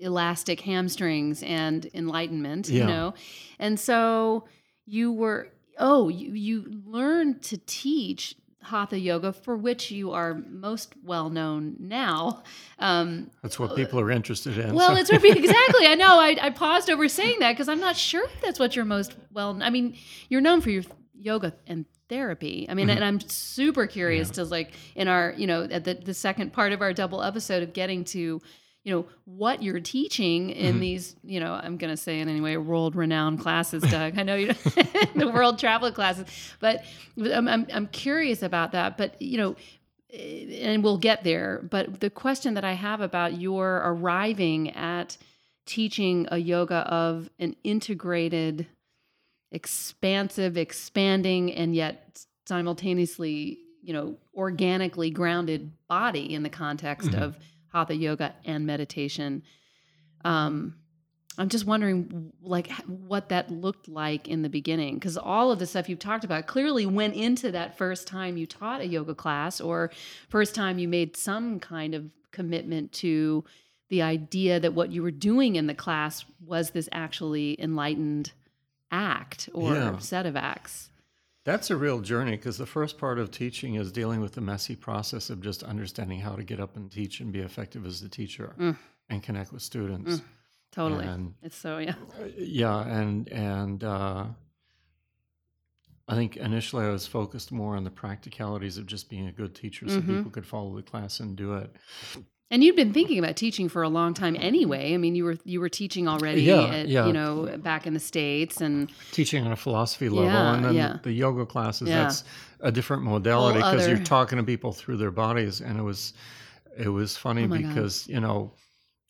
elastic hamstrings and enlightenment. You know, and so you were oh you you learned to teach hatha yoga for which you are most well known now. Um, That's what people are interested in. well it's exactly. I know. I, I paused over saying that because i'm not sure if that's what you're most well i mean you're known for your yoga and therapy. I mean Mhm. and i'm super curious to like in our you know at the, the second part of our double episode of getting to you know what you're teaching in Mhm. these you know i'm going to say it anyway world renowned classes doug i know you the world travel classes but I'm, I'm, I'm curious about that but you know eh, and we'll get there but the question that i have about your arriving at teaching a yoga of an integrated expansive expanding and yet simultaneously you know organically grounded body in the context Mhm. of hatha yoga and meditation um i'm just wondering like what that looked like in the beginning because all of the stuff you've talked about clearly went into that first time you taught a yoga class or first time you made some kind of commitment to the idea that what you were doing in the class was this actually enlightened act or Yeah. set of acts That's a real journey because the first part of teaching is dealing with the messy process of just understanding how to get up and teach and be effective as the teacher Mm. and connect with students. Mm. totally And it's so yeah uh, yeah, and and uh, I think initially I was focused more on the practicalities of just being a good teacher, so Mhm. people could follow the class and do it. And you'd been thinking about teaching for a long time anyway. I mean, you were you were teaching already, Yeah, at, yeah. you know, back in the states, and Teaching on a philosophy level, Yeah, and then yeah. the yoga classes. That's a different modality because you're talking to people through their bodies, and it was it was funny Oh my God. because you know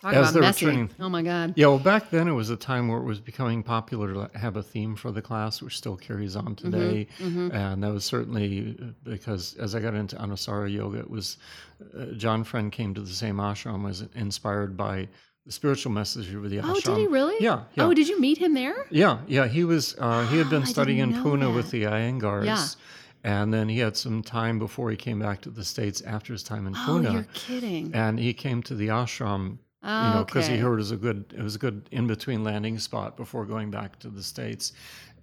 talk As about they were messy. training- Oh my god! Yeah, well, back then it was a time where it was becoming popular to have a theme for the class, which still carries on today. hmm And that was certainly uh, because as I got into Anusara yoga, it was uh, John Friend came to the same ashram, was inspired by the spiritual message of the ashram. Oh, did he really? Yeah, yeah. Oh, did you meet him there? Yeah, yeah. He was. Uh, he had been studying in Pune with the Iyengars. Yeah. And then he had some time before he came back to the states after his time in Oh, Pune, you're kidding. and he came to the ashram Oh, you know, because okay. he heard it was a good, it was a good in between landing spot before going back to the states,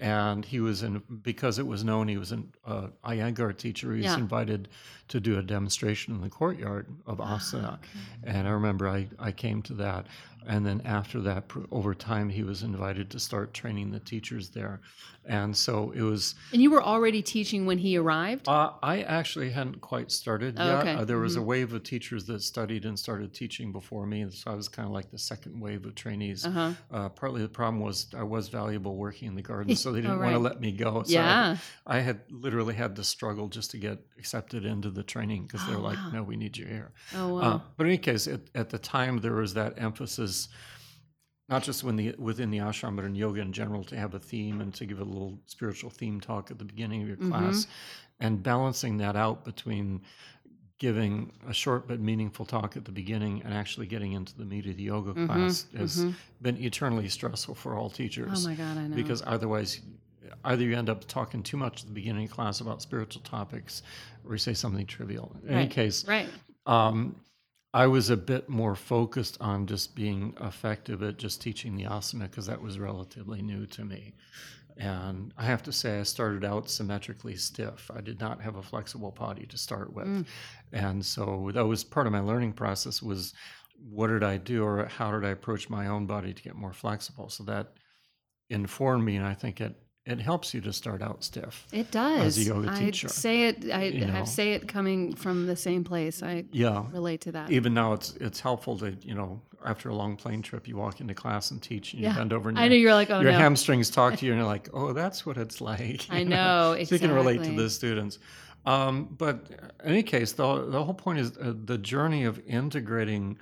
and he was in because it was known he was an uh, Iyengar teacher. He was Yeah. invited to do a demonstration in the courtyard of Asana, and I remember I I came to that, and then after that, over time, he was invited to start training the teachers there, and so it was. And you were already teaching when he arrived. Uh, I actually hadn't quite started Oh, yet. okay. Uh, there was Mhm. a wave of teachers that studied and started teaching before me, and so I was kind of like the second wave of trainees. Uh huh. Uh, partly the problem was I was valuable working in the garden, so they Oh, didn't want to let me go. So Yeah. I, I had literally had to struggle just to get accepted into the training because they're Oh, like, wow. "No, we need you here." Oh wow. Uh, but in any case, at, at the time, there was that emphasis, not just when the, within the ashram, but in yoga in general, to have a theme and to give a little spiritual theme talk at the beginning of your Mhm. class, and balancing that out between giving a short but meaningful talk at the beginning and actually getting into the meat of the yoga Mhm, class has mhm. been eternally stressful for all teachers Oh my god, I know. because otherwise either you end up talking too much at the beginning of class about spiritual topics or you say something trivial in any case right. um, I was a bit more focused on just being effective at just teaching the asana because that was relatively new to me. And I have to say, I started out symmetrically stiff. I did not have a flexible body to start with, Mm. and so that was part of my learning process. Was what did I do, or how did I approach my own body to get more flexible? So that informed me, and I think it it helps you to start out stiff. It does. As a yoga I teacher, say it. I, you I know. say it coming from the same place. I Yeah, relate to that. even now it's it's helpful to you know after a long plane trip you walk into class and teach and you Yeah. bend over and I your, know you're like, oh your no. hamstrings talk to you and you're like oh that's what it's like I you know, so you can relate to the students um, but in any case the, the whole point is uh, the journey of integrating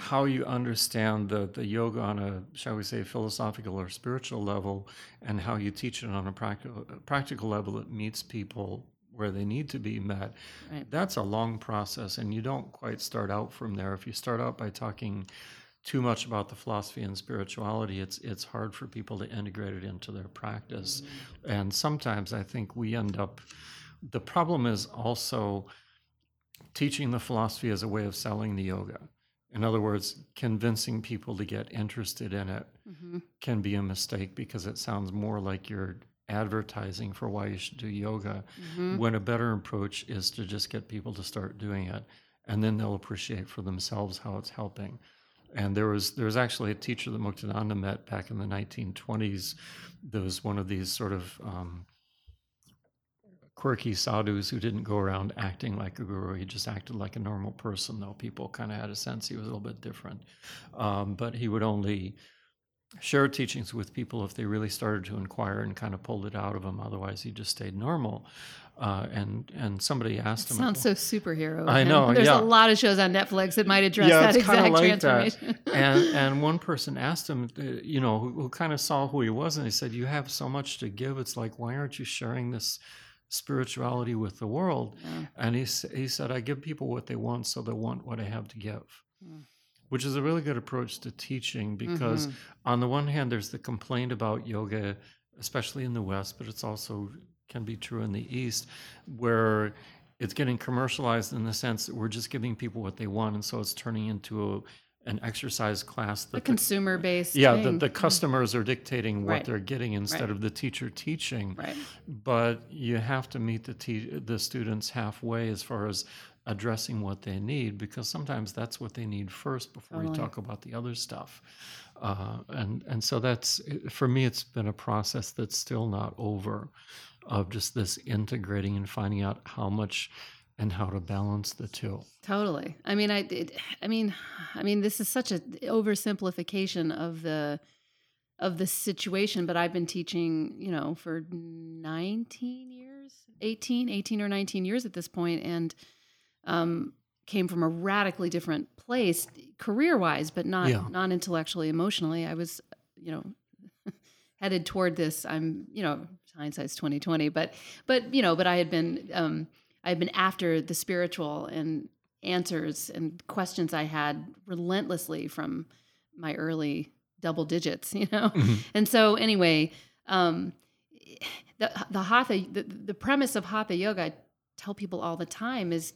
how you understand the, the yoga on a, shall we say, philosophical or spiritual level, and how you teach it on a practical, practical level that meets people where they need to be met, Right. that's a long process. And you don't quite start out from there. If you start out by talking too much about the philosophy and spirituality, it's it's hard for people to integrate it into their practice. Mm-hmm. And sometimes I think we end up the problem is also teaching the philosophy as a way of selling the yoga. In other words, convincing people to get interested in it hmm can be a mistake because it sounds more like you're advertising for why you should do yoga hmm when a better approach is to just get people to start doing it and then they'll appreciate for themselves how it's helping. And there was there was actually a teacher that Muktananda met back in the 1920s there was one of these sort of um, quirky sadhus who didn't go around acting like a guru he just acted like a normal person though people kind of had a sense he was a little bit different um, but he would only share teachings with people if they really started to inquire and kind of pulled it out of him. Otherwise, he just stayed normal. Uh, and and somebody asked him. Sounds so superhero. I know, There's yeah. a lot of shows on Netflix that might address Yeah, that exact like that. transformation. and and one person asked him, uh, you know, who, who kind of saw who he was, and he said, "You have so much to give. It's like, why aren't you sharing this spirituality with the world?" Yeah. And he he said, "I give people what they want, so they want what I have to give." Mm. Which is a really good approach to teaching because, Mhm. on the one hand, there's the complaint about yoga, especially in the West, but it's also can be true in the East, where it's getting commercialized in the sense that we're just giving people what they want, and so it's turning into a, an exercise class that the, consumer based. yeah the, the customers are dictating what Right. they're getting instead Right. of the teacher teaching Right. but you have to meet the te- the students halfway as far as addressing what they need because sometimes that's what they need first before Totally. you talk about the other stuff uh, and and so that's for me it's been a process that's still not over of just this integrating and finding out how much and how to balance the two Totally. I mean, I, it, I mean, I mean, this is such a oversimplification of the of the situation. But I've been teaching, you know, for 19 years, 18, 18 or 19 years at this point, and um, came from a radically different place, career wise, but not Yeah. not intellectually, emotionally. I was, you know, headed toward this. I'm, you know, hindsight's 2020, but but you know, but I had been um, I had been after the spiritual and answers and questions I had relentlessly from my early double digits, you know. And so anyway, um, the the hatha the, the premise of hatha yoga, I tell people all the time is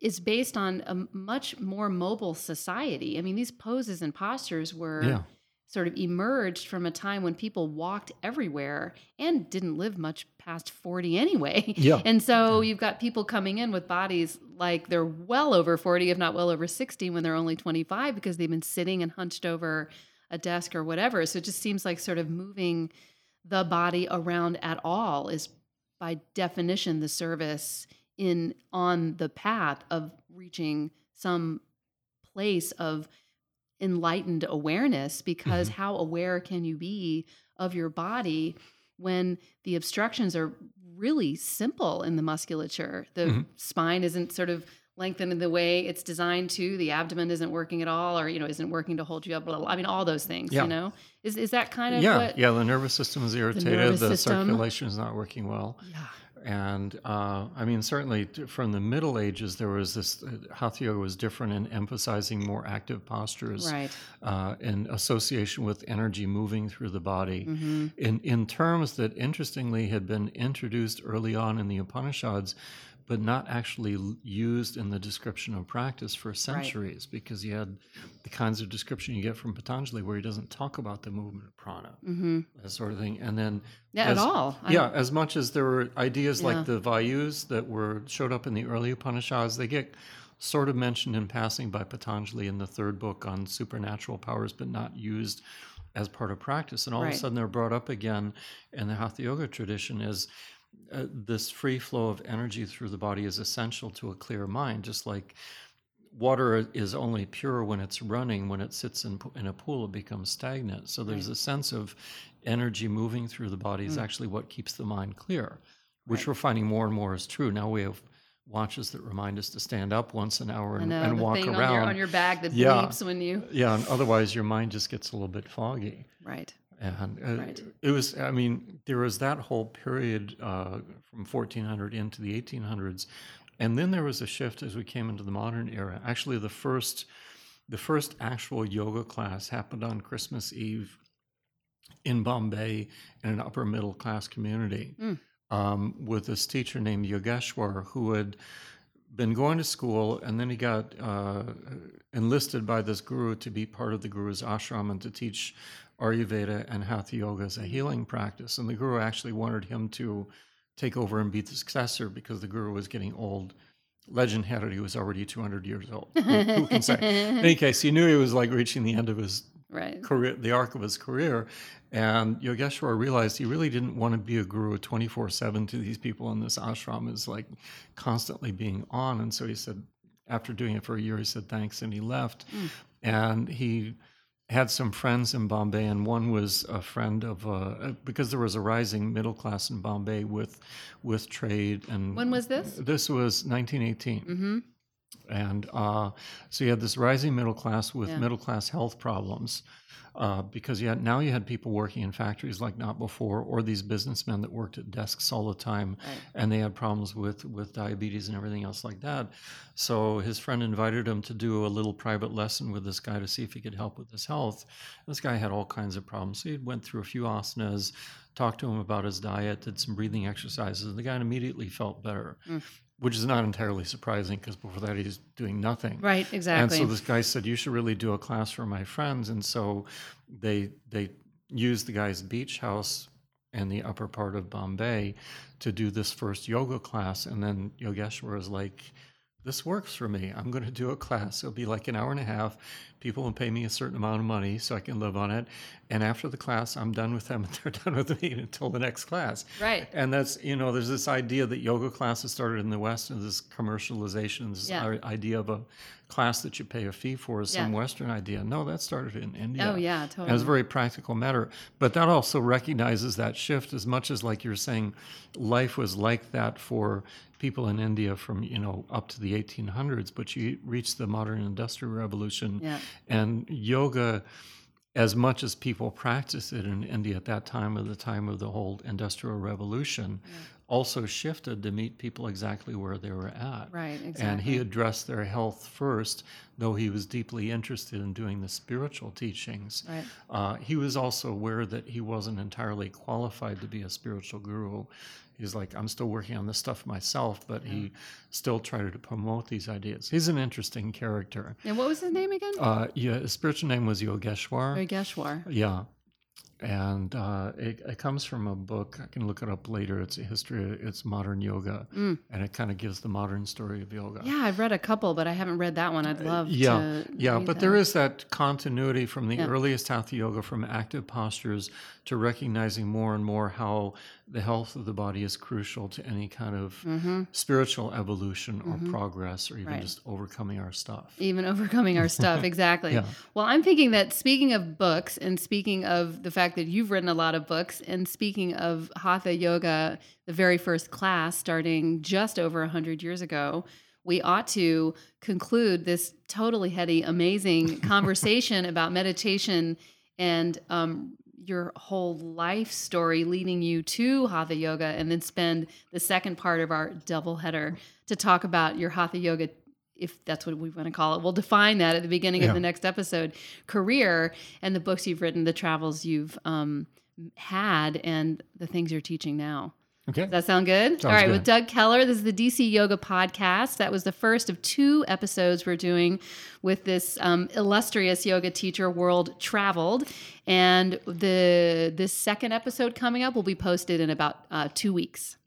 is based on a much more mobile society. I mean, these poses and postures were yeah sort of emerged from a time when people walked everywhere and didn't live much past 40 anyway. Yeah. And so you've got people coming in with bodies like they're well over 40, if not well over 60, when they're only 25 because they've been sitting and hunched over a desk or whatever. So it just seems like sort of moving the body around at all is by definition the service in on the path of reaching some place of enlightened awareness because how aware can you be of your body when the obstructions are really simple in the musculature? The Mhm. spine isn't sort of lengthened in the way it's designed to. The abdomen isn't working at all or you know isn't working to hold you up blah, blah, i mean all those things Yeah. you know? Is, is that kind of yeah. yeah the nervous system is irritated. nervous the circulation is not working well. Yeah And uh, I mean, certainly from the Middle Ages, there was this, uh, Hatha Yoga was different in emphasizing more active postures right uh, in association with energy moving through the body. hmm In, in terms that interestingly had been introduced early on in the Upanishads, but not actually used in the description of practice for centuries, because you had the kinds of description you get from Patanjali where he doesn't talk about the movement of prana, hmm that sort of thing. And then yeah As- at all I- yeah, as much as there were ideas Yeah. like the Vayus that were showed up in the early Upanishads, they get sort of mentioned in passing by Patanjali in the third book on supernatural powers, but not used as part of practice. And all of a sudden, they're brought up again in the Hatha Yoga tradition as uh, this free flow of energy through the body is essential to a clear mind, just like water is only pure when it's running. When it sits in, in a pool, it becomes stagnant. So there's Right. a sense of energy moving through the body is Mm. actually what keeps the mind clear, which Right. we're finding more and more is true. Now we have watches that remind us to stand up once an hour and, know and walk around. on your on your bag that Yeah. when you yeah, and otherwise your mind just gets a little bit foggy. right. And uh, Right. it was, I mean, there was that whole period uh, from 1400 into the 1800s. And then there was a shift as we came into the modern era. Actually, the first, the first actual yoga class happened on Christmas Eve in Bombay in an upper middle class community Mm. um, with this teacher named Yogeshwar who had been going to school and then he got uh, enlisted by this guru to be part of the guru's ashram and to teach Ayurveda and Hatha Yoga as a healing practice. And the guru actually wanted him to take over and be the successor because the guru was getting old. Legend had it he was already 200 years old. Who, who can say? In any case, he knew he was like reaching the end of his Right. career, the arc of his career. And Yogeshwar realized he really didn't want to be a guru 24 7 to these people in this ashram, is like constantly being on. And so he said, after doing it for a year, he said thanks and he left. Hmm. And he had some friends in Bombay, and one was a friend of uh, because there was a rising middle class in Bombay with with trade and When was this? this was 1918 Mm-hmm. And uh, so you had this rising middle class with Yeah. middle class health problems uh, because you had, now you had people working in factories like not before or these businessmen that worked at desks all the time Right. and they had problems with with diabetes and everything else like that so his friend invited him to do a little private lesson with this guy to see if he could help with his health this guy had all kinds of problems so he went through a few asanas talked to him about his diet did some breathing exercises and the guy immediately felt better Mm. Which is not entirely surprising because before that he's doing nothing Right. Exactly. and so this guy said, "You should really do a class for my friends." And so they they used the guy's beach house in the upper part of Bombay to do this first yoga class. And then Yogeshwar was like, "This works for me. I'm going to do a class. It'll be like an hour and a half. People will pay me a certain amount of money so I can live on it. And after the class, I'm done with them, and they're done with me until the next class." right. And that's, you know, there's this idea that yoga classes started in the West and this commercialization, this Yeah. idea of a class that you pay a fee for is some Western idea. No, that started in India. Oh yeah. Totally. And it's a very practical matter. But that also recognizes that shift as much as, like you're saying, life was like that for people in India from, you know, up to the 1800s. But you reach the modern industrial revolution Yeah. and yoga as much as people practiced it in India at that time of the time of the whole industrial revolution also shifted to meet people exactly where they were at Right. Exactly. and he addressed their health first though he was deeply interested in doing the spiritual teachings Right. uh, he was also aware that he wasn't entirely qualified to be a spiritual guru he's like i'm still working on this stuff myself but he still tried to promote these ideas he's an interesting character And what was his name again? uh, yeah, his spiritual name was Yogeshwar. Yogeshwar. Yeah. And uh, it, it comes from a book. I can look it up later. It's a history. It's modern yoga, Mm. and it kind of gives the modern story of yoga. Yeah, I've read a couple, but I haven't read that one. I'd love Uh, yeah, to. yeah, but that. there is that continuity from the Yeah. earliest hatha yoga, from active postures to recognizing more and more how the health of the body is crucial to any kind of Mhm. spiritual evolution or Mhm. progress, or even Right. just overcoming our stuff. even overcoming our stuff exactly Yeah. well i'm thinking that speaking of books and speaking of the fact that you've written a lot of books and speaking of hatha yoga the very first class starting just over 100 years ago we ought to conclude this totally heady amazing conversation about meditation and um, your whole life story leading you to hatha yoga and then spend the second part of our double header to talk about your hatha yoga if that's what we want to call it. We'll define that at the beginning Yeah. of the next episode. Career and the books you've written, the travels you've um, had, and the things you're teaching now. Okay. Does that sound good? Sounds All right, good. with Doug Keller, this is the DC Yoga Podcast. That was the first of two episodes we're doing with this um, illustrious yoga teacher, world traveled, and the this second episode coming up will be posted in about uh, two weeks.